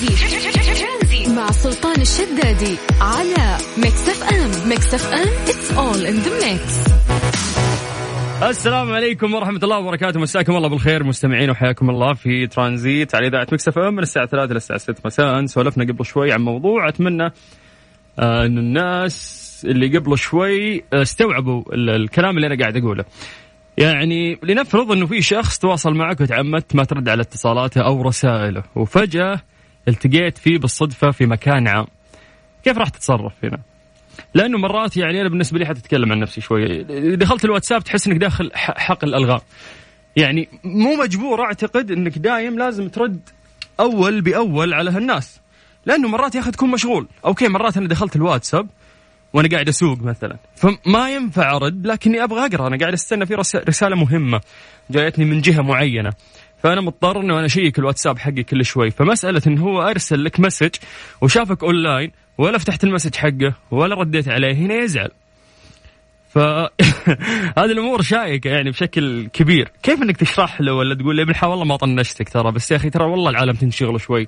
ترانزيت. مع سلطان الشدادي على ميكس اف ام ميكس اف ام it's all in the mix السلام عليكم ورحمة الله وبركاته. مساكم الله بالخير مستمعين وحياكم الله في ترانزيت على إذاعة مكس اف من الساعة 3 إلى الساعة 6 مساء. سولفنا قبل شوي عن موضوع. أتمنى آه، أن الناس اللي قبل شوي استوعبوا ال- الكلام اللي أنا قاعد أقوله. يعني لنفرض أنه في شخص تواصل معك وتعمدت ما ترد على اتصالاته أو رسائله وفجأة التقيت فيه بالصدفة في مكان عام. كيف راح تتصرف هنا؟ لأنه مرات يعني أنا بالنسبة لي حتتكلم عن نفسي شوي. دخلت الواتساب تحس إنك داخل حقل الألغام. يعني مو مجبور أعتقد إنك دايم لازم ترد أول بأول على هالناس. لأنه مرات يا أخي تكون مشغول. أوكي مرات أنا دخلت الواتساب وأنا قاعد أسوق مثلا. فما ينفع أرد لكني أبغى أقرأ. أنا قاعد أستنى في رس- رسالة مهمة جايتني من جهة معينة. فأنا مضطر إنه أنا أشيك الواتساب حقي كل شوي. فمسألة إنه هو أرسل لك message وشافك أونلاين ولا فتحت ال message حقه ولا رديت عليه هنا يزعل. فهذه الأمور شائكة يعني بشكل كبير. كيف إنك تشرح له ولا تقول له يا ابن والله ما طنشتك ترى بس يا أخي ترى والله العالم تنشغل شوي.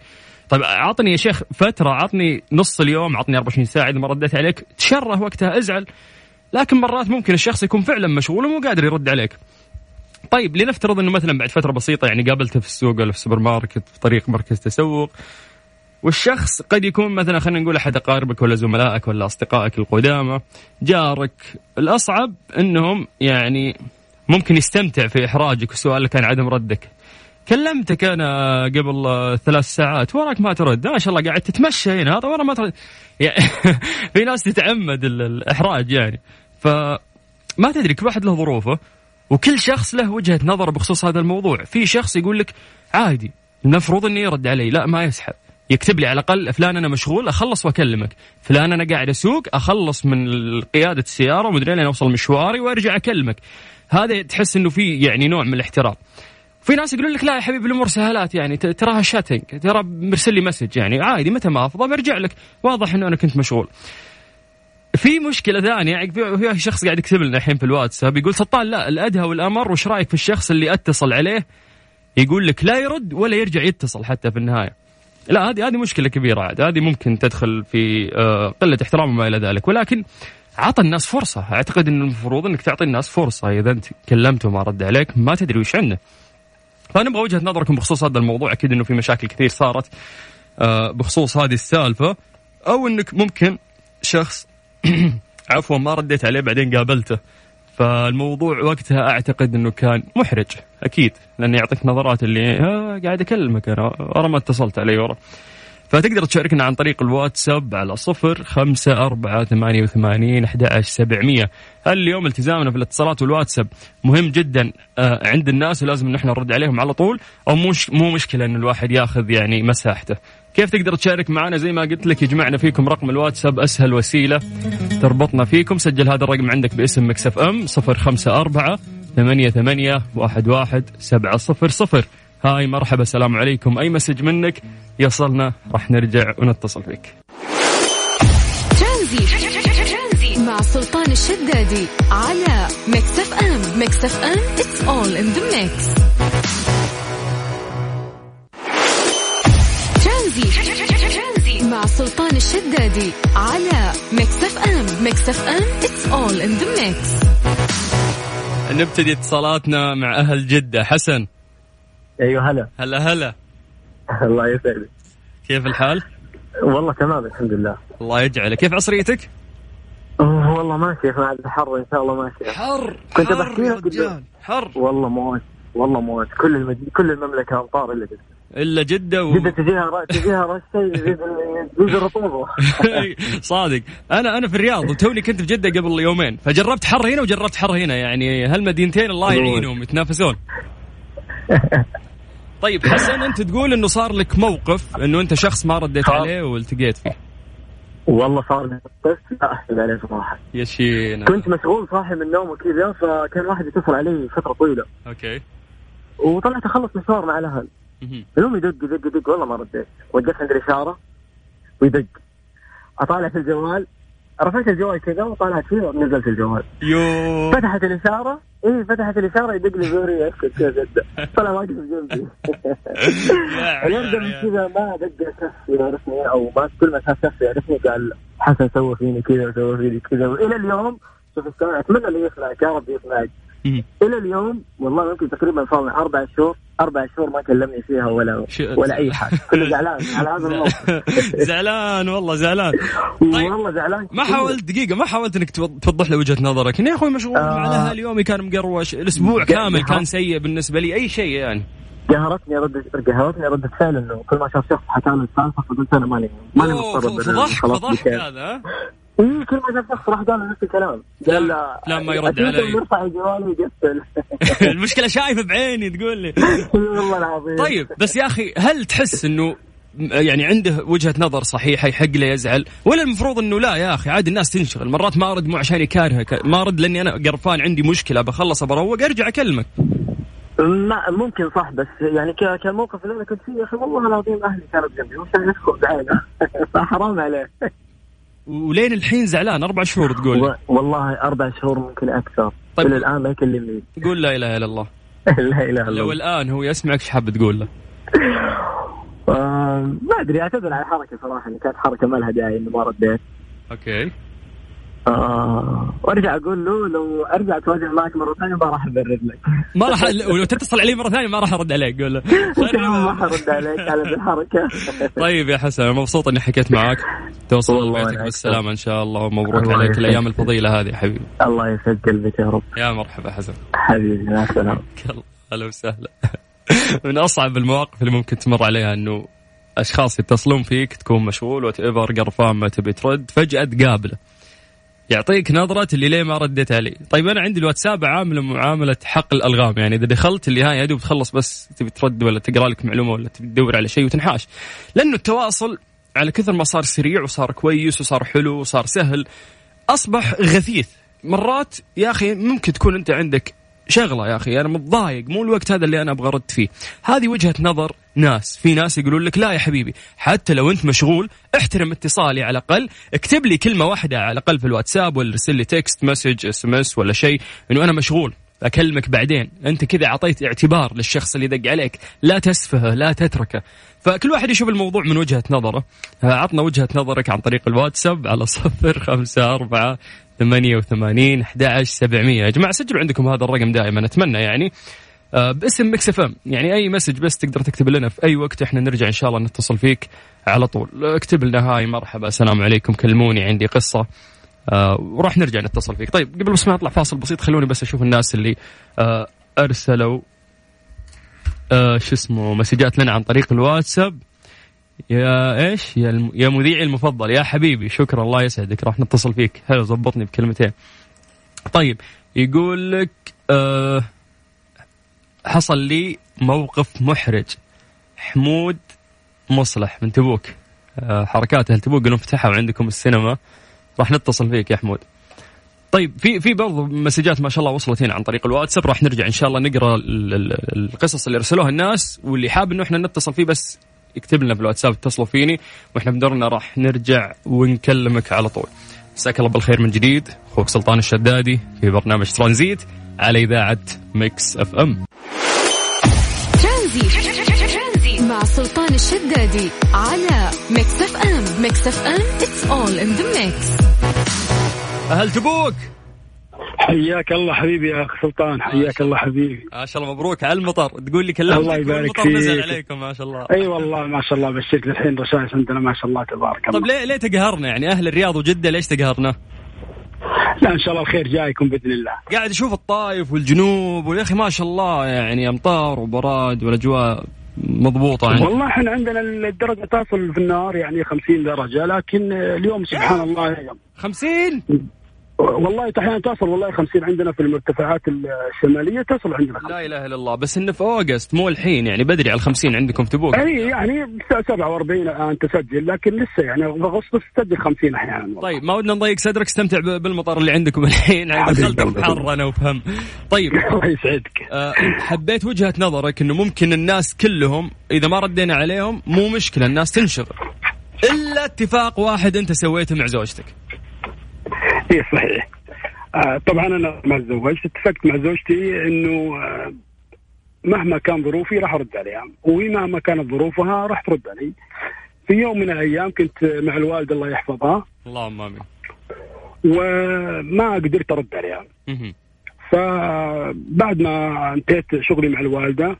طيب عطني يا شيخ فترة عطني نص اليوم عطني 24 ساعة إذا ما رديت عليك. تشره وقتها ازعل. لكن مرات ممكن الشخص يكون فعلا مشغول ومو قادر يرد عليك. طيب لنفترض إنه مثلا بعد فترة بسيطة يعني قابلته في السوق ولا في السوبر ماركت في طريق مركز تسوق والشخص قد يكون مثلا خلينا نقول أحد أقاربك ولا زملائك ولا أصدقائك القدامى جارك. الأصعب إنهم يعني ممكن يستمتع في إحراجك وسؤالك عن عدم ردك. كلمتك أنا قبل ثلاث ساعات وراك ما ترد. ما شاء الله قاعد تتمشى هنا هذا ورا ما ترد. يعني في ناس تتعمد ال- الإحراج يعني. فما تدري كل واحد له ظروفه. وكل شخص له وجهة نظر بخصوص هذا الموضوع. في شخص يقول لك عادي المفروض انه يرد علي. لا ما يسحب. يكتب لي على الأقل فلان أنا مشغول أخلص وأكلمك. فلان أنا قاعد أسوق أخلص من قيادة السيارة ومدري لين أوصل مشواري وأرجع أكلمك. هذا تحس إنه في يعني نوع من الاحترام. في ناس يقولون لك لا يا حبيبي الأمور سهلات يعني تراها شاتنج ترى مرسل لي مسج يعني عادي متى ما أفضى برجع لك. واضح إنه أنا كنت مشغول. في مشكلة ثانية يعني في شخص قاعد يكتب لنا الحين في الواتساب يقول سلطان لا الأدهى والأمر وش رأيك في الشخص اللي أتصل عليه؟ يقول لك لا يرد ولا يرجع يتصل حتى في النهاية. لا هذه هذه مشكلة كبيرة عاد هذه ممكن تدخل في آه، قلة احترام وما إلى ذلك. ولكن عطى الناس فرصة. أعتقد أن المفروض أنك تعطي الناس فرصة. إذا أنت كلمته وما رد عليك ما تدري وش عنده فنبغى وجهة نظركم بخصوص هذا الموضوع. أكيد أنه في مشاكل كثير صارت آه، بخصوص هذه السالفة. أو أنك ممكن شخص عفوا ما رديت عليه بعدين قابلته. فالموضوع وقتها أعتقد إنه كان محرج أكيد لأنه يعطيك نظرات اللي آه قاعد أكلمك أنا ورا ما اتصلت علي ورا. فتقدر تشاركنا عن طريق الواتساب على صفر خمسة أربعة ثمانية وثمانين أحد سبعمية. هل اليوم التزامنا في الاتصالات والواتساب. مهم جدا آه عند الناس ولازم ان إحنا نرد عليهم على طول أو مش مو مشكلة إن الواحد ياخذ يعني مساحته. كيف تقدر تشارك معنا؟ زي ما قلت لك يجمعنا فيكم رقم الواتساب أسهل وسيلة تربطنا فيكم. سجل هذا الرقم عندك باسم مكسف خمسة أربعة ثمانية ثمانية واحد واحد سبعة صفر صفر. hi مرحبا السلام عليكم. أي message منك؟ يصلنا راح نرجع ونتصل فيك ترانزيت. مع سلطان الشدادي على ميكس إف إم. ميكس إف إم it's all in the mix ترانزيت مع سلطان الشدادي على ميكس اف ام ميكس اف ام it's all in the mix نبتدي اتصالاتنا مع أهل جدة. حسن. أيوه هلا. هلا هلا. الله يسعدك. كيف الحال؟ والله تمام الحمد لله. الله يجعله. كيف عصريتك؟ والله ماشي مع الحر إن شاء الله ماشي حر كنت بحكي حر. والله موت والله موت. كل المد... كل المملكة أمطار إلا جدة. إلا جدة و... جدة تجيها ر... تجيها رشه يزيد الرطوبة. صادق. أنا أنا في الرياض وتوني كنت في جدة قبل يومين. فجربت حر هنا وجربت حر هنا يعني هالمدينتين الله يعينهم يتنافسون. طيب حسن أنت تقول إنه صار لك موقف إنه أنت شخص ما رديت. عليه والتقيت فيه. والله صار لي موقف لا احسد عليه صراحة. يا شينا. كنت مشغول صاحي من النوم وكذا فكان واحد يتصل علي فترة طويلة. okay. وطلعت أخلص مشوار مع الأهل. المهم يدق يدق يدق. والله ما رديت. وقفت عند الاشاره ويدق. اطالع في الجوال. رفعت الجوال كذا وطالعت فيه ونزلت الجوال. يو. فتحت الإشارة. إيه فتحت الإشارة يدق لي بوري. كذا أطالع واقف جنبي. اليوم من كذا ما دق شخص يعرفني أو ما كل ما شاف شخص يعرفني قال حسن سوى فيني كذا وسوى فيني كذا. وإلى اليوم شوف أتمنى إنه يسمعك يا رب يسمعك إلى اليوم والله ممكن تقريبا صار لي أربع شهور أربع شهور ما كلمني فيها ولا ولا أي حاجة. كله زعلان على هذا الموقف. زعلان والله زعلان. طيب والله زعلان. ما حاولت دقيقة ما حاولت إنك توضح له وجهة نظرك؟ يا أخوي مشغول آه. مع اليومي كان مقروش الأسبوع كامل كان سيء بالنسبة لي أي شيء يعني؟ قهرتني رد قهرتني ردة فعل إنه كل ما شاف شخص حكى له السالفة فقلت أنا ماني ماني مضطر فضحك فضحك هذا كل ما شاف شخص راح قال نفس الكلام. قال لا, لا ما يرد علي. يرفع جوالي ويقفل المشكلة شايفه بعيني تقول لي. والله العظيم. طيب بس يا أخي هل تحس إنه يعني عنده وجهة نظر صحيحة يحق له يزعل؟ ولا المفروض إنه لا يا أخي عادي الناس تنشغل. مرات ما أرد مو عشان يكارهك ما أرد لأني أنا قرفان عندي مشكلة بخلص بروق أرجع أكلمك. ما ممكن صح بس يعني كموقف اللي أنا كنت فيه يا أخي والله العظيم أهلي كانت جنبي وش يسكت بعينه. فحرام عليه ولين الحين زعلان؟ أربع شهور تقول. والله أربع شهور ممكن أكثر. طيب. إلى الآن ما يكلمني. قول لا إله إلا الله. لا إله إلا الله. لو الآن هو يسمعك إيش حاب تقول له؟ آه ما أدري أعتذر على الحركة صراحة كانت حركة ما لها داعي إنه ما رديت. أوكي. آه وارجع أقول له لو أرجع اتواجه معك مرة ثانية ما راح ابرر لك ما راح ولو تتصل علي مرة ثانية ما راح أرد عليك قول له. ما راح أرد عليك على الحركة. طيب يا حسن مبسوط إني حكيت معك. توصل بيتك بالسلامة إن شاء الله ومبروك عليك الأيام الفضيلة هذه يا حبيبي. الله يسعد قلبك يا رب. يا مرحبا حسن. حبيبي مع السلامة. هلا وسهلا. من أصعب المواقف اللي ممكن تمر عليها إنه أشخاص يتصلون فيك تكون مشغول whatever قرفان ما تبي ترد فجأة تقابله. يعطيك نظرة اللي ليه ما رديت علي طيب أنا عندي الواتساب عامله معاملة حق الألغام. يعني إذا دخلت اللي هو يا دوب تخلص بس تبي ترد ولا تقرأ لك معلومة ولا تبي تدور على شيء وتنحاش. لأنه التواصل على كثر ما صار سريع وصار كويس وصار حلو وصار سهل أصبح غثيث. مرات يا أخي ممكن تكون أنت عندك شغلة يا أخي أنا متضايق مو الوقت هذا اللي أنا أبغى أرد فيه. هذه وجهة نظر ناس. في ناس يقولون لك لا يا حبيبي حتى لو أنت مشغول احترم اتصالي على الأقل اكتب لي كلمة واحدة على الأقل في الواتساب ولا ارسل لي text message SMS ولا شيء إنه أنا مشغول. أكلمك بعدين. أنت كذا أعطيت اعتبار للشخص اللي دق عليك. لا تسفهه لا تتركه. فكل واحد يشوف الموضوع من وجهة نظره. عطنا وجهة نظرك عن طريق الواتساب على صفر خمسة أربعة ثمانية وثمانين أحد سبعمية. يا جماعة سجلوا عندكم هذا الرقم دائما أتمنى يعني. باسم Mix FM يعني أي message بس تقدر تكتب لنا في أي وقت إحنا نرجع إن شاء الله نتصل فيك على طول. اكتب لنا hi مرحبا السلام عليكم كلموني عندي قصة. آه وراح نرجع نتصل فيك. طيب قبل بس ما نطلع فاصل بسيط خلوني بس أشوف الناس اللي آه أرسلوا آه شو اسمه مسجات لنا عن طريق الواتساب. يا إيش؟ يا, الم... يا مذيعي المفضل يا حبيبي شكرا الله يسعدك. راح نتصل فيك. حلو ضبطني بكلمتين. طيب يقول لك أه حصل لي موقف محرج حمود مصلح من تبوك. أه حركات أهل تبوك انهم فتحوا عندكم السينما راح نتصل فيك يا حمود. طيب في في برضو مسجات ما شاء الله وصلت هنا عن طريق الواتساب راح نرجع إن شاء الله نقرأ القصص اللي ارسلوها الناس واللي حاب إنه إحنا نتصل فيه بس يكتب لنا في الواتساب اتصلوا فيني وإحنا بدورنا راح نرجع ونكلمك على طول. مساك الله بالخير من جديد أخوك سلطان الشدادي في برنامج ترانزيت. على إذاعة ميكس أف أم. ترانزيت مع سلطان الشدادي على Mix FM. Mix FM it's all in the mix أهل تبوك. حياك الله حبيبي يا أخ سلطان. حياك الله حبيبي. ما شاء الله مبروك على المطر. تقول لي كلمتك الله يبارك المطر فيك. نزل عليكم ما شاء الله. أي والله ما شاء الله بشرك الحين رشاش عندنا ما شاء الله تبارك الله. طيب ليه ليه تقهرنا؟ يعني أهل الرياض وجدة ليش تقهرنا؟ لا إن شاء الله الخير جايكم بإذن الله. قاعد أشوف الطايف والجنوب ويا أخي ما شاء الله يعني أمطار وبراد والأجواء مضبوطة يعني. والله إحنا عندنا الدرجة تصل في النهار يعني 50 درجة لكن اليوم سبحان الله 50 والله أحيانا تصل. والله 50 عندنا في المرتفعات الشمالية تصل عندنا 50. لا إله إلا الله. بس إنه في أوغست مو الحين يعني. بدري على ال 50 عندكم تبوك اي يعني 47 الآن تسجل لكن لسه يعني في أغسطس تسجل 50 أحيانا والله. طيب ما ودنا نضيق صدرك. استمتع بالمطر اللي عندكم الحين. يعني دخلت في حر أنا وفهم طيب. الله يسعدك. أه حبيت وجهة نظرك إنه ممكن الناس كلهم إذا ما ردينا عليهم مو مشكلة الناس تنشغل. إلا اتفاق واحد أنت سويته مع زوجتك. اي صحيح. آه طبعا أنا ما تزوجت. اتفقت مع زوجتي إنه آه مهما كان ظروفي راح أرد عليها. ومهما كانت ظروفها راح ترد علي. في يوم من الأيام كنت مع الوالده الله يحفظها اللهم آمين. وما قدرت أرد عليها. فبعد ما انتهيت شغلي مع الوالدة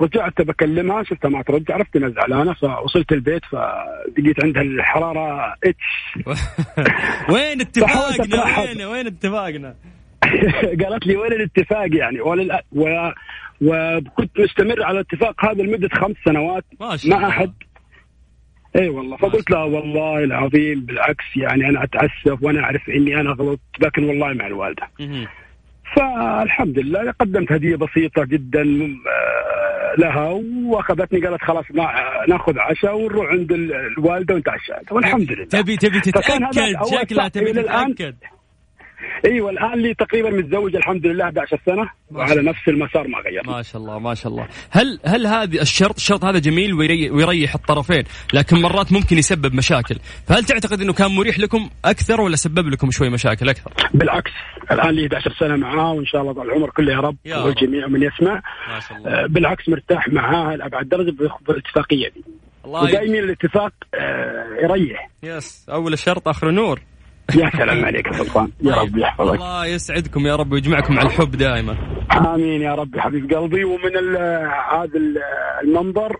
رجعت بكلمها شفتها ما ترد عرفت إنها زعلانة فوصلت البيت فلقيت عندها الحرارة إتش. وين اتفاقنا؟ وين؟ وين اتفاقنا؟ قالت لي وين الاتفاق يعني؟ ولا و... وكنت مستمر على الاتفاق هذا لمدة خمس سنوات مع أحد. إي والله فقلت لها والله العظيم بالعكس يعني أنا أتأسف وأنا أعرف إني أنا غلطت لكن والله مع الوالدة. فالحمد لله قدمت هدية بسيطة جدا آه، لها وأخذتني قالت خلاص ناخذ عشاء ونروح عند الوالدة ونتعشى. والحمد لله. تبي تبي تتأكد؟ شكلها تبي تتأكد. إيوه الآن لي تقريبا متزوج الحمد لله 11 سنة وعلى نفس المسار ما غير ما شاء الله ما شاء الله. هل هل هذه الشرط الشرط هذا جميل ويريح, ويريح الطرفين لكن مرات ممكن يسبب مشاكل. فهل تعتقد إنه كان مريح لكم أكثر ولا سبب لكم شوي مشاكل أكثر؟ بالعكس الآن لي 11 سنة معاه وإن شاء الله طال العمر كله يا رب والجميع من يسمع. ما شاء الله. آه، بالعكس مرتاح معاه لأبعد درجة بالاتفاقية دي. ودائما الاتفاق آه، يريح. يس أول الشرط آخر نور. يا سلام عليك يا سلطان. يا رب يحفظك. الله يسعدكم يا رب ويجمعكم على الحب دائما. آمين يا رب حبيب قلبي. ومن هذا المنبر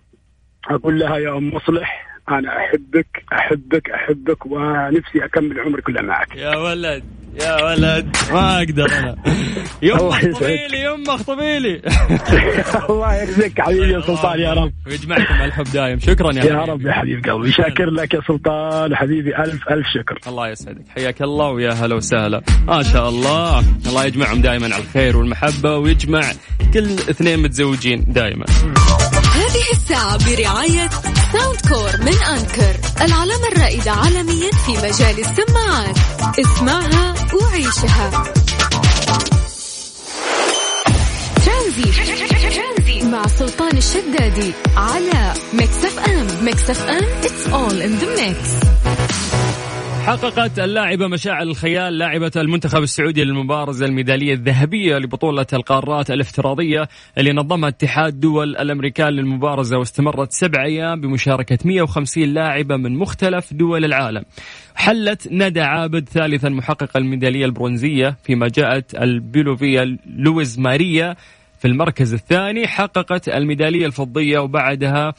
أقول لها يا أم مصلح أنا أحبك أحبك أحبك ونفسي أكمل عمري كله معك. يا ولد يا ولد. ما أقدر أنا. يما اخطبي لي يما اخطبي لي. الله يرزقك حبيبي يا سلطان يا رب. ويجمعكم على الحب دايم. شكرا يا, يا رب يا حبيب قلبي. شاكر لك يا سلطان. حبيبي ألف ألف شكر. الله يسعدك. حياك الله ويا هلا وسهلا. ما شاء الله. الله يجمعهم دائما على الخير والمحبة ويجمع كل اثنين متزوجين دائما هذه الساعة برعاية Soundcore من Anker العلامة الرائدة عالميا في مجال السماعات. اسمعها وعيشها. ترانزيت مع سلطان الشدادي على Mix FM Mix FM it's all in the mix. حققت اللاعبة مشاعل الخيال لاعبة المنتخب السعودي للمبارزة الميدالية الذهبية لبطولة القارات الافتراضية اللي نظمها اتحاد دول الأمريكان للمبارزة واستمرت سبع أيام بمشاركة 150 لاعبة من مختلف دول العالم. حلت ندى عابد ثالثا محققة الميدالية البرونزية فيما جاءت البوليفية لويز ماريا في المركز الثاني حققت الميدالية الفضية وبعدها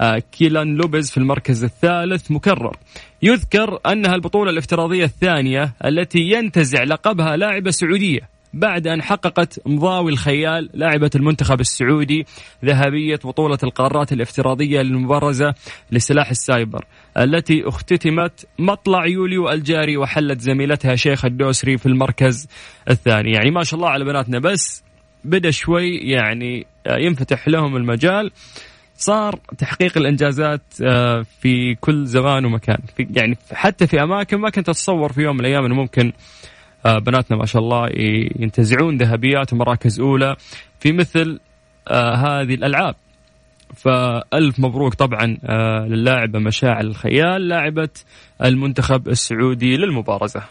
آه، كيلان لوبيز في المركز الثالث مكرر. يذكر أنها البطولة الافتراضية الثانية التي ينتزع لقبها لاعبة سعودية بعد أن حققت مضاوي الخيال لاعبة المنتخب السعودي ذهبية بطولة القارات الافتراضية للمبارزة لسلاح السايبر التي اختتمت مطلع يوليو الجاري وحلت زميلتها شيخ الدوسري في المركز الثاني. يعني ما شاء الله على بناتنا بس بدأ شوي يعني ينفتح لهم المجال. صار تحقيق الإنجازات آه، في كل زمان ومكان. في يعني حتى في أماكن ما كنت أتصور في يوم من الأيام إنه ممكن آه، بناتنا ما شاء الله ينتزعون ذهبيات ومراكز أولى في مثل آه، هذه الألعاب. فألف مبروك طبعا للاعبة مشاعل الخيال لاعبة المنتخب السعودي للمبارزة.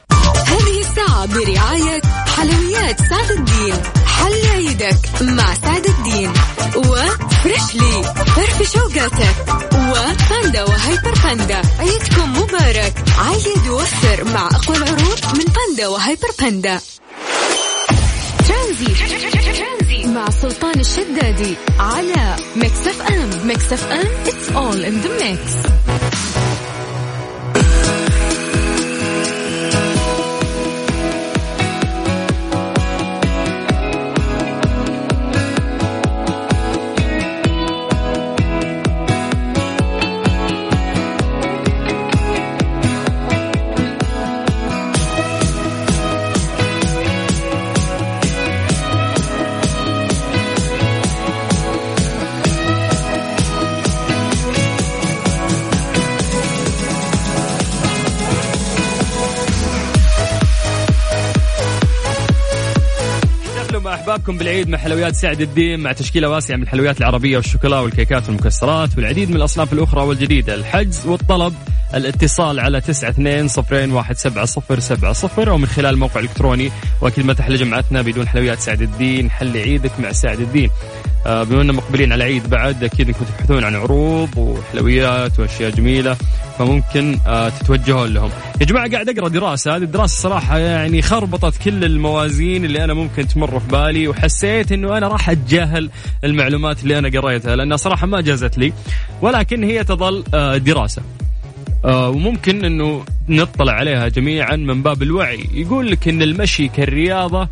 هذه الساعة برعاية حلويات سعد الدين. حل عيدك مع سعد الدين وفريشلي. فرف شوقاتك وباندا وهيبر باندا. عيدكم مبارك. عيد ووفر مع أقوى العروض من باندا وهيبر باندا. ترانزي. مع سلطان الشدادي على ميكس اف ام. ميكس اف ام it's all in the mix. احبابكم بالعيد مع حلويات سعد الدين مع تشكيلة واسعة من الحلويات العربية والشوكولا والكيكات والمكسرات والعديد من الأصناف الأخرى والجديدة. الحجز والطلب الاتصال على تسعة اثنين صفرين واحد سبعة صفر سبعة صفر أو من خلال الموقع الإلكتروني وأكيد ما تحلى جمعتنا بدون حلويات سعد الدين حل عيدك مع سعد الدين. بما أننا مقبلين على عيد بعد أكيد أنكم تبحثون عن عروض وحلويات وأشياء جميلة فممكن آه، تتوجهون لهم. يا جماعة قاعد أقرأ دراسة. هذه الدراسة صراحة يعني خربطت كل الموازين اللي أنا ممكن تمر في بالي وحسيت أنه أنا راح أتجاهل المعلومات اللي أنا قريتها لأنها صراحة ما جازت لي ولكن هي تظل آه، دراسة. وممكن أنه نطلع عليها جميعا من باب الوعي. يقول لك أن المشي كالرياضة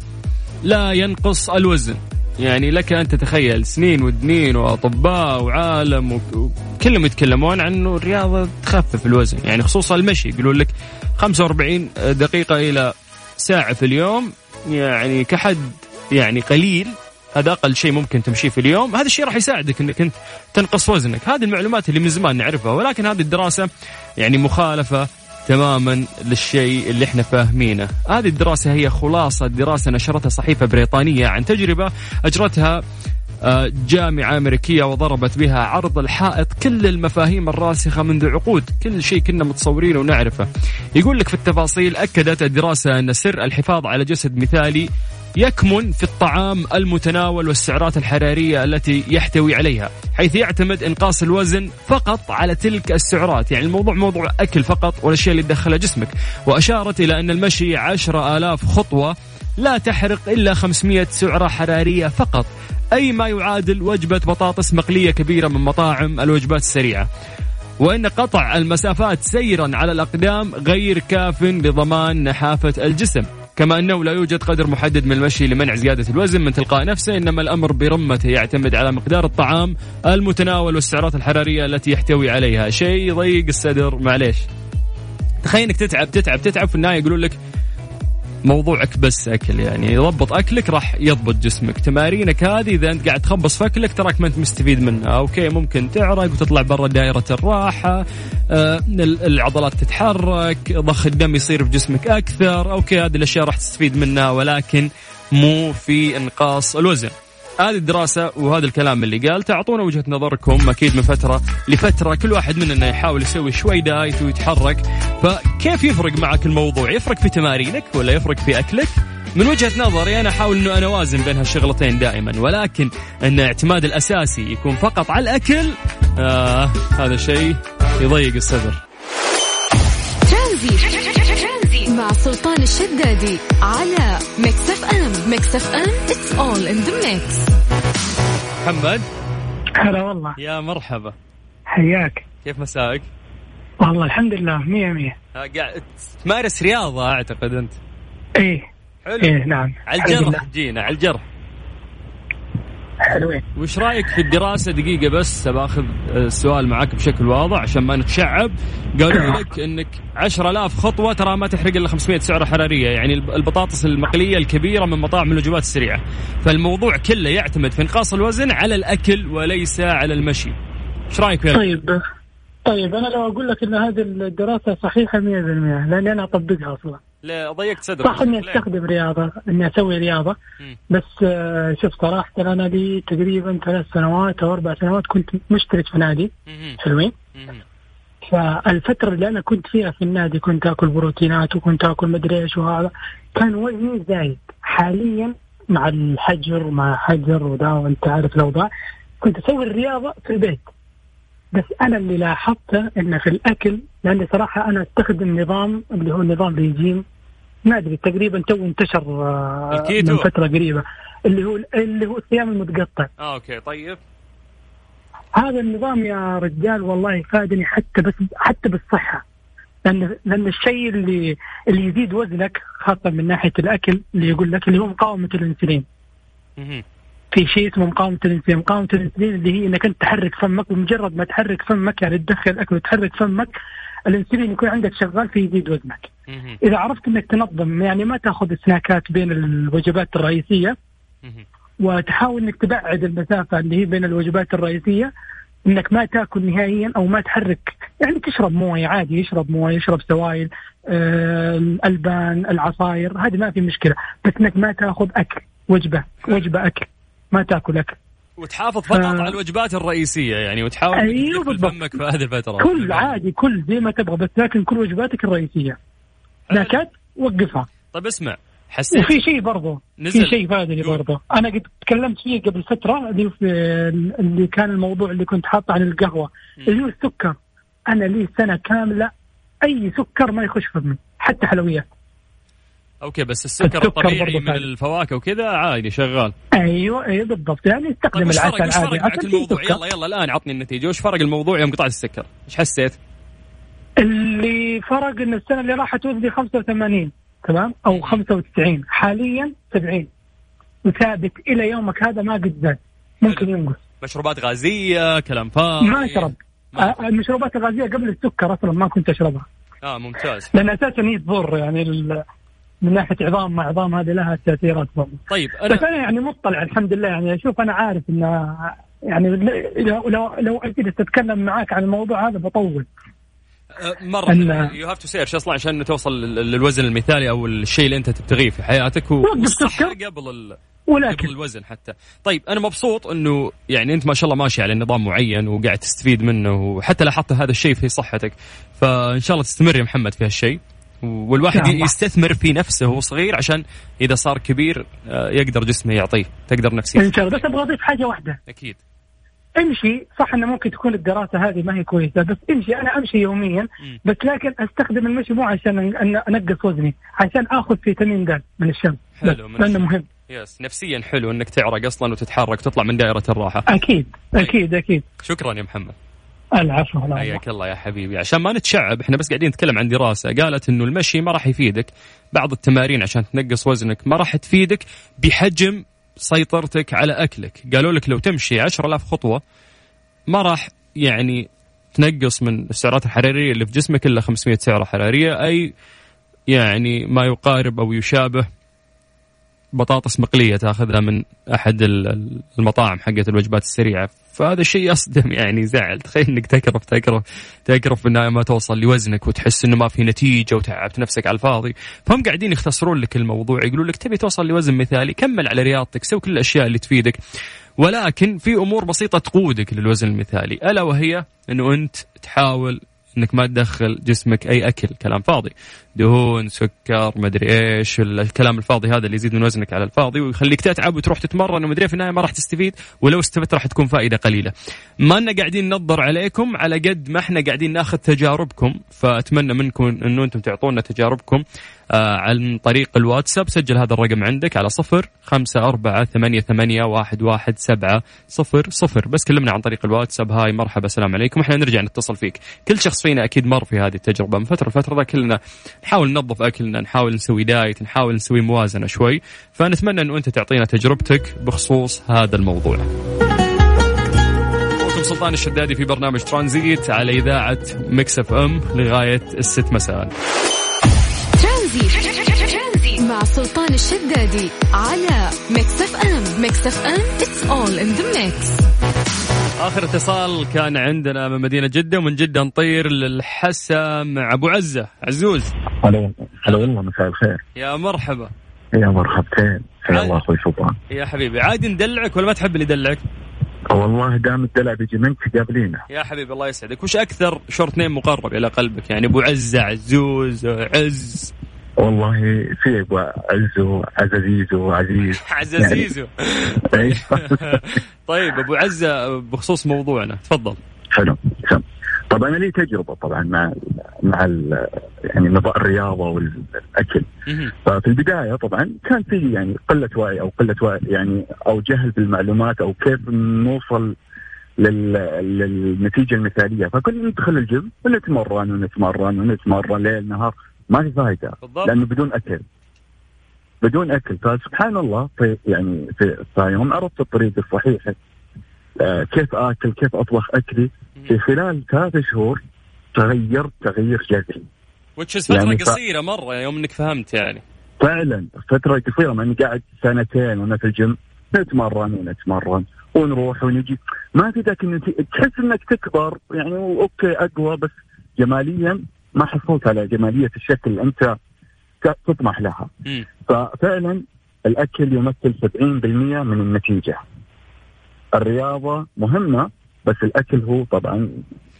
لا ينقص الوزن. يعني لك أن تتخيل سنين ودنين وأطباء وعالم وكلهم يتكلمون عن إنه الرياضة تخفف الوزن. يعني خصوصا المشي. يقولون لك 45 دقيقة إلى ساعة في اليوم يعني كحد يعني قليل. هذا أقل شيء ممكن تمشيه في اليوم. هذا الشيء راح يساعدك إنك أنت تنقص وزنك. هذه المعلومات اللي من زمان نعرفها. ولكن هذه الدراسة يعني مخالفة تماما للشيء اللي إحنا فاهمينه. هذه الدراسة هي خلاصة دراسة نشرتها صحيفة بريطانية عن تجربة أجرتها آه، جامعة أمريكية وضربت بها عرض الحائط كل المفاهيم الراسخة منذ عقود. كل شيء كنا متصورينه ونعرفه. يقول لك في التفاصيل أكدت الدراسة أن سر الحفاظ على جسد مثالي يكمن في الطعام المتناول والسعرات الحرارية التي يحتوي عليها حيث يعتمد إنقاص الوزن فقط على تلك السعرات. يعني الموضوع موضوع أكل فقط والأشياء اللي تدخلها جسمك. وأشارت إلى أن المشي عشرة آلاف خطوة لا تحرق إلا 500 سعرة حرارية فقط أي ما يعادل وجبة بطاطس مقلية كبيرة من مطاعم الوجبات السريعة. وأن قطع المسافات سيرا على الأقدام غير كاف لضمان نحافة الجسم. كما أنه لا يوجد قدر محدد من المشي لمنع زيادة الوزن من تلقاء نفسه إنما الأمر برمته يعتمد على مقدار الطعام المتناول والسعرات الحرارية التي يحتوي عليها. شيء يضيق الصدر معليش. تخيل إنك تتعب تتعب تتعب في النهاية يقولون لك موضوعك بس أكل يعني. ضبط أكلك راح يضبط جسمك. تمارينك هذه إذا أنت قاعد تخبص في أكلك تراك ما أنت مستفيد منها. okay ممكن تعرق وتطلع برا دائرة الراحة آه العضلات تتحرك ضخ الدم يصير في جسمك أكثر. okay هذه الأشياء راح تستفيد منها ولكن مو في إنقاص الوزن. هذه الدراسة وهذا الكلام اللي قال تعطونا وجهة نظركم أكيد من فترة لفترة كل واحد مننا يحاول يسوي شوي diet ويتحرك. فكيف يفرق معك الموضوع؟ يفرق في تمارينك ولا يفرق في أكلك؟ من وجهة نظري أنا أحاول أنه أنا أوازن بين هالشغلتين دائما ولكن أن الاعتماد الأساسي يكون فقط على الأكل آه هذا شيء يضيق الصدر. سلطان الشدادي على Mix FM Mix FM it's all in the mix محمد. هلا والله. يا مرحبا. حياك. كيف مساك؟ والله الحمد لله مية مية. قاعد تمارس رياضة أعتقد أنت. إيه. حلو. إيه نعم. على الجرح جينا على الجرح. حلوين. وش رأيك في الدراسة؟ دقيقة بس باخذ السؤال معك بشكل واضح عشان ما نتشعب. قالوا لك إنك 10000 خطوة ترى ما تحرق إلا 500 سعرة حرارية يعني البطاطس المقلية الكبيرة من مطاعم الوجبات السريعة. فالموضوع كله يعتمد في انقاص الوزن على الأكل وليس على المشي. إيش رأيك في طيب. طيب أنا لو أقول لك إن هذه الدراسة صحيحة 100% لأني أنا أطبقها أصلا. لا ضيقت صدرك. صح إني أستخدم رياضة إني أسوي رياضة. بس آه، شوف صراحة أنا لي تقريبا ثلاث سنوات أو أربع سنوات كنت مشترك في نادي. حلوين. فالفترة اللي أنا كنت فيها في النادي كنت آكل بروتينات وكنت آكل مدري إيش وهذا كان وزني زايد. حاليا مع الحجر مع حجر ودا وأنت عارف الأوضاع كنت أسوي الرياضة في البيت. بس أنا اللي لاحظته إنه في الأكل لأني صراحة أنا أستخدم نظام اللي هو نظام ريجيم. ما أدري تقريبا تو انتشر آه، الكيتو. من فترة قريبة اللي هو اللي هو الصيام المتقطع آه okay طيب هذا النظام يا رجال والله فادني حتى بس حتى بالصحة لأن لأن الشيء اللي اللي يزيد وزنك خاصة من ناحية الأكل اللي يقول لك اللي هو مقاومة الإنسولين. في شيء اسمه مقاومة الإنسولين، مقاومة الإنسولين اللي هي إنك أنت تحرك فمك ومجرد ما تحرك فمك يعني تدخل الأكل وتحرك فمك الإنسولين يكون عندك شغال فيزيد وزنك. إذا عرفت إنك تنظم يعني ما تأخذ سناكات بين الوجبات الرئيسية وتحاول إنك تبعد المسافة اللي هي بين الوجبات الرئيسية إنك ما تأكل نهائيا أو ما تحرك يعني تشرب موية عادي يشرب موية يشرب سوائل آه الالبان العصاير هذه ما في مشكلة بس إنك ما تأخذ أكل وجبة وجبة أكل ما تأكل أكل. وتحافظ فقط ف... على الوجبات الرئيسية يعني وتحاول أيوه بالضبط. فمك في هذه الفترة. كل عادي كل زي ما تبغى بس لكن كل وجباتك الرئيسية. نكد وقفها. طيب اسمع حسيت. وفي شيء برضه في شيء فادني برضه أنا قد تكلمت فيه قبل فترة اللي في اللي كان الموضوع اللي كنت حاطه عن القهوة. اللي هو السكر. أنا لي سنة كاملة أي سكر ما يخش فمي حتى حلويات. أوكي بس السكر, السكر الطبيعي من الفواكه وكذا عادي شغال. أيوه أيوه بالضبط. يعني استخدم طيب العسل عادي. الموضوع؟ يلا يلا الآن عطني النتيجة. وش فرق الموضوع يوم قطعت السكر؟ إيش حسيت؟ اللي فرق إن السنة اللي راحت وزني 85 تمام؟ أو 95 حاليا 70 وثابت إلى يومك هذا ما قد زاد. ممكن ينقص. مشروبات غازية كلام فاضي. ما أشرب. آه، المشروبات الغازية قبل السكر أصلا ما كنت أشربها. آه ممتاز. لأن أساسا هي تضر يعني من ناحية عظام مع عظام هذه لها تأثيرات برضه. طيب أنا... بس أنا يعني مطلع الحمد لله. يعني أشوف أنا عارف ان يعني لو لو لو اجلس أتكلم معاك عن الموضوع هذا بطول. أه، مرة. you have to search أصلا؟ عشان توصل للوزن المثالي أو الشيء اللي أنت تبتغيه في حياتك والصحة قبل ال... ولكن قبل الوزن حتى. طيب أنا مبسوط إنه يعني أنت ما شاء الله ماشي على نظام معين وقاعد تستفيد منه وحتى لاحظت هذا الشيء في صحتك. فإن شاء الله تستمر يا محمد في هالشيء. والواحد يستثمر في نفسه وهو صغير عشان إذا صار كبير آه، يقدر جسمه يعطيه تقدر نفسيا. إن شاء الله. بس أبغى أضيف حاجة واحدة. أكيد. امشي. صح إنه ممكن تكون الدراسة هذه ما هي كويسة بس امشي. أنا أمشي يوميا بس لكن أستخدم المشي مو عشان أنقص وزني عشان آخذ فيتامين د من الشمس. حلو من لأنه مهم. يس نفسيا حلو إنك تعرق أصلا وتتحرك وتطلع من دائرة الراحة. أكيد أكيد أكيد. شكرا يا محمد. العفو حياك الله يا حبيبي. عشان ما نتشعب إحنا بس قاعدين نتكلم عن دراسة. قالت إنه المشي ما راح يفيدك. بعض التمارين عشان تنقص وزنك ما راح تفيدك بحجم سيطرتك على أكلك. قالوا لك لو تمشي 10000 خطوة ما راح يعني تنقص من السعرات الحرارية اللي في جسمك إلا 500 سعرة حرارية أي يعني ما يقارب أو يشابه بطاطس مقلية تأخذها من أحد المطاعم حقت الوجبات السريعة. فهذا الشيء يصدم يعني زعل. تخيل إنك تكرف تكرف تكرف في النهايه ما توصل لوزنك وتحس إنه ما في نتيجة وتعبت نفسك على الفاضي. فهم قاعدين يختصرون لك الموضوع يقولون لك تبي توصل لوزن مثالي كمل على رياضتك سوي كل الأشياء اللي تفيدك. ولكن في أمور بسيطة تقودك للوزن المثالي ألا وهي إنه أنت تحاول إنك ما تدخل جسمك أي أكل كلام فاضي. دهون سكر مدري إيش الكلام الفاضي هذا اللي يزيد من وزنك على الفاضي ويخليك تتعب وتروح تتمرن ومدري في النهاية ما راح تستفيد ولو استفدت راح تكون فائدة قليلة. ما لنا قاعدين ننظر عليكم على قد ما إحنا قاعدين ناخذ تجاربكم فأتمنى منكم إنه أنتم تعطونا تجاربكم. عن طريق الواتساب. سجل هذا الرقم عندك على صفر خمسة أربعة ثمانية, ثمانية واحد, واحد سبعة صفر صفر. بس كلمنا عن طريق الواتساب. هاي مرحبا السلام عليكم. إحنا نرجع نتصل فيك. كل شخص فينا أكيد مر في هذه التجربة من فترة لفترة. كلنا نحاول ننظف أكلنا نحاول نسوي دايت نحاول نسوي موازنة شوي. فنتمنى أنه أنت تعطينا تجربتك بخصوص هذا الموضوع. سلطان الشدادي في برنامج ترانزيت على إذاعة Mix FM لغاية الست مساء. مع سلطان الشدادي على Mix FM Mix FM it's all in the mix. آخر اتصال كان عندنا من مدينة جدة ومن جدة نطير للحسا مع أبو عزة. عزوز. هلا هلا والله مساء الخير. يا مرحبا. يا مرحبتين. حيا الله أخوي سلطان. يا حبيبي عادي ندلعك ولا ما تحب اللي يدلعك؟ والله دام الدلع بيجي منك قابلينه يا حبيبي الله يسعدك. وش أكثر شورت نيم مقرب إلى قلبك؟ يعني أبو عزة عزوز عز. والله في ابو عزو عزازيزو عزيز عزازيزو يعني طيب أبو عزة بخصوص موضوعنا تفضل. حلو طبعا أنا لي تجربة طبعا مع مع يعني نظام الرياضة والأكل. ففي البداية طبعا كان في يعني قلة وعي أو قلة وعي يعني أو جهل بالمعلومات أو كيف نوصل للنتيجة المثالية. فكنا ندخل الجيم ونتمرن ونتمرن ونتمرن ليل نهار. ما في فائده بالضبط. لأنه بدون أكل. بدون أكل. فسبحان الله في يعني في يوم عرفت الطريق الصحيح. آه كيف آكل كيف أطبخ أكلي. في خلال ثلاث شهور تغيرت تغيير جذري وتش فترة يعني قصيرة مرة يوم إنك فهمت يعني. فعلا فترة قصيرة ماني قاعد سنتين وأنا في الجيم. نتمرن ونتمرن ونروح ونجي. ما في ذاك تحس إنك تكبر يعني okay أقوى بس جماليا ما حصلت على جمالية الشكل اللي انت تطمح لها. م. ففعلا الأكل يمثل 70% من النتيجة. الرياضة مهمة بس الأكل هو طبعا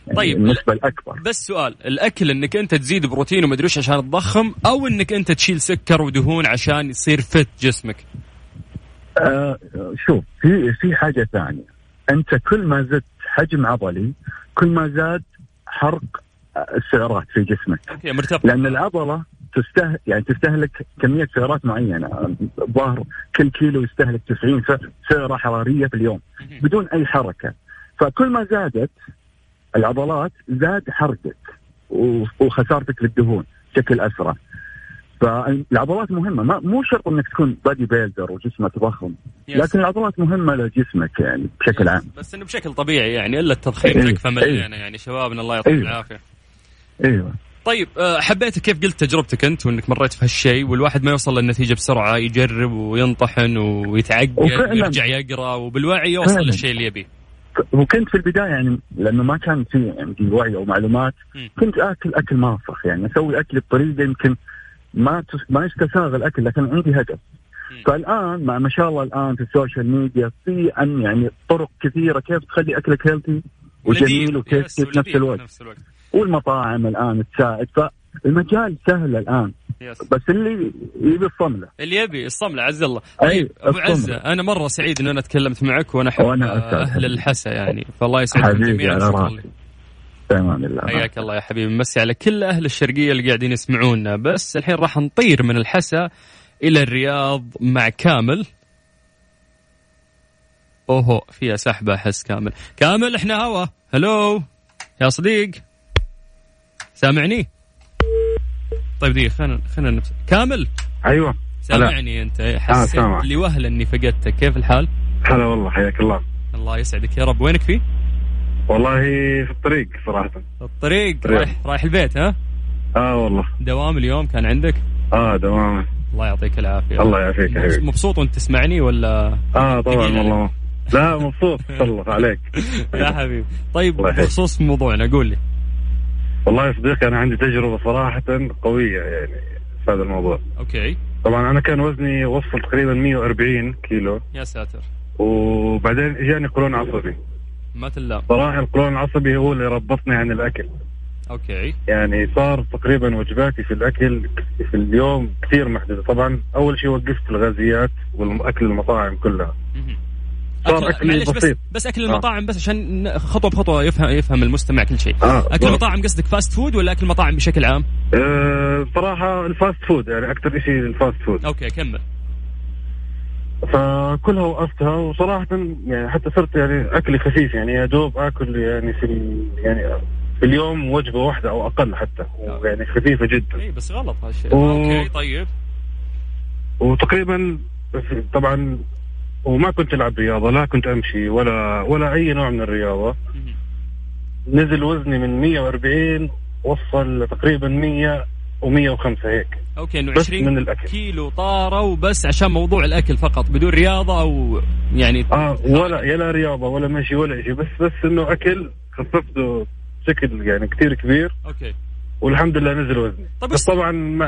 يعني طيب النسبة الأكبر بس سؤال الأكل أنك أنت تزيد بروتين وما أدريش عشان تضخم أو أنك أنت تشيل سكر ودهون عشان يصير فت جسمك آه شوف في في حاجة ثانية أنت كل ما زدت حجم عضلي كل ما زاد حرق السعرات في جسمك. أوكي مرتبط. لأن العضلة تسته يعني تستهلك كمية سعرات معينة الظاهر كل كيلو يستهلك 90 سعره حرارية في اليوم بدون أي حركة. فكل ما زادت العضلات زاد حرقك وخسارتك للدهون بشكل أسرع. فالعضلات مهمة. ما مو شرط إنك تكون بادي بيلدر وجسمك ضخم لكن العضلات مهمة لجسمك يعني بشكل عام. بس إنه بشكل طبيعي يعني إلا التضخيم إيه. تكفى مليانة يعني. شبابنا الله يعطيهم إيه. العافية. أيوه. طيب آه، حبيت كيف قلت تجربتك أنت وإنك مريت في هالشيء والواحد ما يوصل للنتيجة بسرعة يجرب وينطحن ويتعقد ويرجع يقرأ وبالوعي يوصل فعلا. للشيء اللي يبيه. وكنت في البداية يعني لأنه ما كان في عندي وعي أو معلومات كنت آكل أكل مافخ يعني أسوي أكل بطريقة يمكن ما ما يستساغ الأكل لكن عندي هدف. فالآن مع ما شاء الله الآن في ال social media في أن يعني طرق كثيرة كيف تخلي أكلك healthy وجميل وتيستي في نفس الوقت. والمطاعم الآن تساعد فالمجال سهل الآن. يس. بس اللي يبي الصملة. اللي يبي الصملة عز الله. طيب أبو عزه أنا مرة سعيد إن أنا تكلمت معك وأنا أحب أهل الحسا يعني. فالله يسعدكم جميعا. تمام الله حياك الله يا حبيبي. مسي على كل أهل الشرقية اللي قاعدين يسمعونا. بس الحين راح نطير من الحسا إلى الرياض مع كامل. أوهو فيها سحبه احس كامل. كامل إحنا هوا. هلو. يا صديق. سامعني؟ طيب دقيقة خلينا خلينا كامل؟ أيوه. سامعني أنت حسيت آه لوهلة إني فقدتك. كيف الحال؟ هلا والله حياك الله. الله يسعدك يا رب. وينك فيه؟ والله في الطريق صراحة. الطريق رايح رايح البيت ها؟ آه والله. دوام اليوم كان عندك؟ آه دوام. الله يعطيك العافية. الله يعافيك حبيبي. مبسوط وأنت تسمعني ولا آه طبعا والله. لا مبسوط. الله عليك. يا حبيبي. طيب بخصوص موضوعنا قول لي. والله يا صديقي أنا عندي تجربة صراحة قوية يعني في هذا الموضوع. أوكي. طبعا أنا كان وزني وصل تقريبا 140 كيلو. يا ساتر. وبعدين إجاني قولون عصبي. ما تلا. صراحة القولون العصبي هو اللي ربطني عن الأكل. okay. يعني صار تقريبا وجباتي في الأكل في اليوم كثير محدودة. طبعا أول شيء وقفت الغازيات والاكل المطاعم كلها. صار بسيط بس, بس أكل المطاعم آه. بس عشان خطوة بخطوة يفهم يفهم المستمع كل شيء. آه. أكل المطاعم قصدك fast food ولا أكل المطاعم بشكل عام؟ أه صراحة ال fast food يعني أكثر شيء ال fast food okay كمل. فكلها وقفتها وصراحة يعني حتى صرت يعني أكلي خفيف يعني يا دوب آكل يعني في يعني في اليوم وجبة واحدة أو أقل حتى يعني خفيفة جدا. اي بس غلط هالشيء و... okay طيب. وتقريبا طبعا وما كنت ألعب رياضة لا كنت أمشي ولا ولا أي نوع من الرياضة. نزل وزني من 140 وصل تقريبا 100 و105 هيك. okay إنه 20 من الأكل. كيلو طاروا بس عشان موضوع الأكل فقط بدون رياضة أو يعني آه ولا يلا رياضة ولا مشي ولا شيء بس بس إنه أكل خففته بشكل يعني كثير كبير. أوكي. والحمد لله نزل وزني. طب بس طبعا مع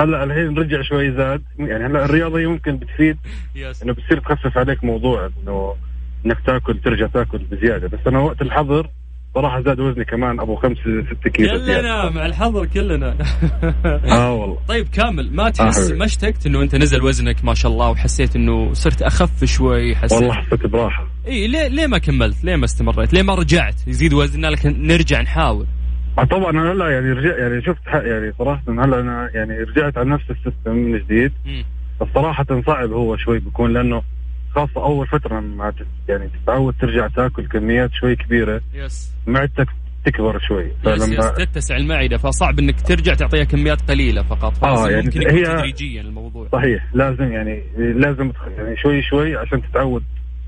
هلا الحين رجع شوي زاد يعني هلا الرياضة ممكن بتفيد إنه بتصير تخفف عليك موضوع إنه إنك تاكل ترجع تاكل بزيادة بس أنا وقت الحظر صراحة زاد وزني كمان أبو خمس ست كيلو كلنا. مع الحظر كلنا آه والله طيب كامل ما تحس آه ما اشتقت إنه أنت نزل وزنك ما شاء الله وحسيت إنه صرت أخف شوي حسيت والله حسيت براحة إي ليه ليه ما كملت؟ ليه ما استمريت؟ ليه ما رجعت؟ يزيد وزننا لكن نرجع نحاول طبعا أنا هلأ يعني رجع يعني شفت يعني صراحة هلأ أنا يعني رجعت على نفس ال system من جديد. بس صراحة صعب هو شوي بيكون لأنه خاصة أول فترة ما يعني تتعود ترجع تأكل كميات شوي كبيرة. yes. معدتك تكبر شوي. yes yes تتسع المعدة فصعب إنك ترجع تعطيها كميات قليلة فقط. آه يعني ممكن هي تدريجيا الموضوع. صحيح لازم يعني لازم يعني شوي شوي عشان تتعود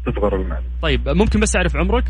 تصغر المعدة. طيب ممكن بس أعرف عمرك؟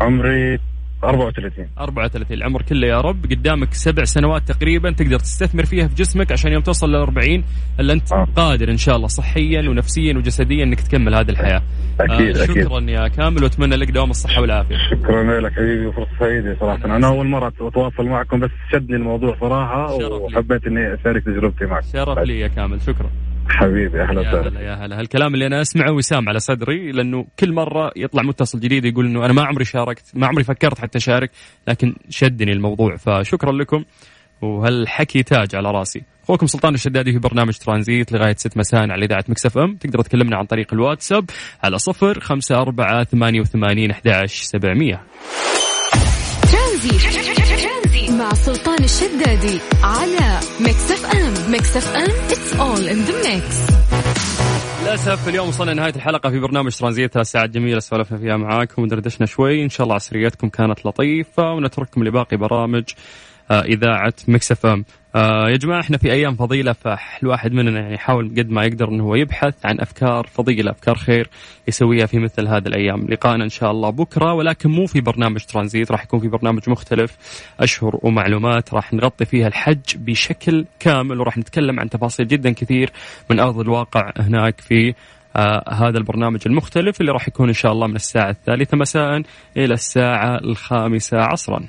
عمري 34 34 العمر كله يا رب قدامك سبع سنوات تقريبا تقدر تستثمر فيها في جسمك عشان يوم توصل لل 40 الا أنت آه. قادر إن شاء الله صحيا ونفسيا وجسديا إنك تكمل هذه الحياة. أكيد آه شكرا أكيد. يا كامل وأتمنى لك دوام الصحة والعافية. شكرا لك حبيبي وفرصة سعيدة صراحة أنا أول مرة أتواصل معكم بس شدني الموضوع صراحة وحبيت إني أشارك تجربتي معك. شرف لي يا كامل شكرا. حبيبي أهلا وسهلا. يا هلا. هالكلام اللي أنا أسمعه وسام على صدري لأنه كل مرة يطلع متصل جديد يقول إنه أنا ما عمري شاركت ما عمري فكرت حتى أشارك لكن شدني الموضوع. فشكرا لكم وهالحكي تاج على راسي. أخوكم سلطان الشدادي في برنامج ترانزيت لغاية 6 مساء على إذاعة Mix FM. تقدر تكلمنا عن طريق الواتساب على صفر خمسة أربعة ثمانية وثمانين أحداش سبعمية. ترانزيت. مع سلطان الشدادي على Mix FM Mix FM it's all in the mix. للأسف اليوم وصلنا نهايه الحلقة في برنامج ترانزيت. ثلاث ساعات جميلة سولفنا فيها معاكم. ودردشنا شوي. إن شاء الله عصريتكم كانت لطيفة ونترككم لباقي برامج آه، إذاعة Mix FM آه يا جماعة إحنا في أيام فضيلة فالواحد مننا يعني يحاول قد ما يقدر إنه هو يبحث عن أفكار فضيلة أفكار خير يسويها في مثل هذه الأيام. لقاءنا إن شاء الله بكرة ولكن مو في برنامج ترانزيت راح يكون في برنامج مختلف. أشهر معلومات راح نغطي فيها الحج بشكل كامل وراح نتكلم عن تفاصيل جدا كثير من أرض الواقع هناك في آه هذا البرنامج المختلف اللي راح يكون إن شاء الله من الساعة الثالثة مساء إلى الساعة الخامسة عصرا.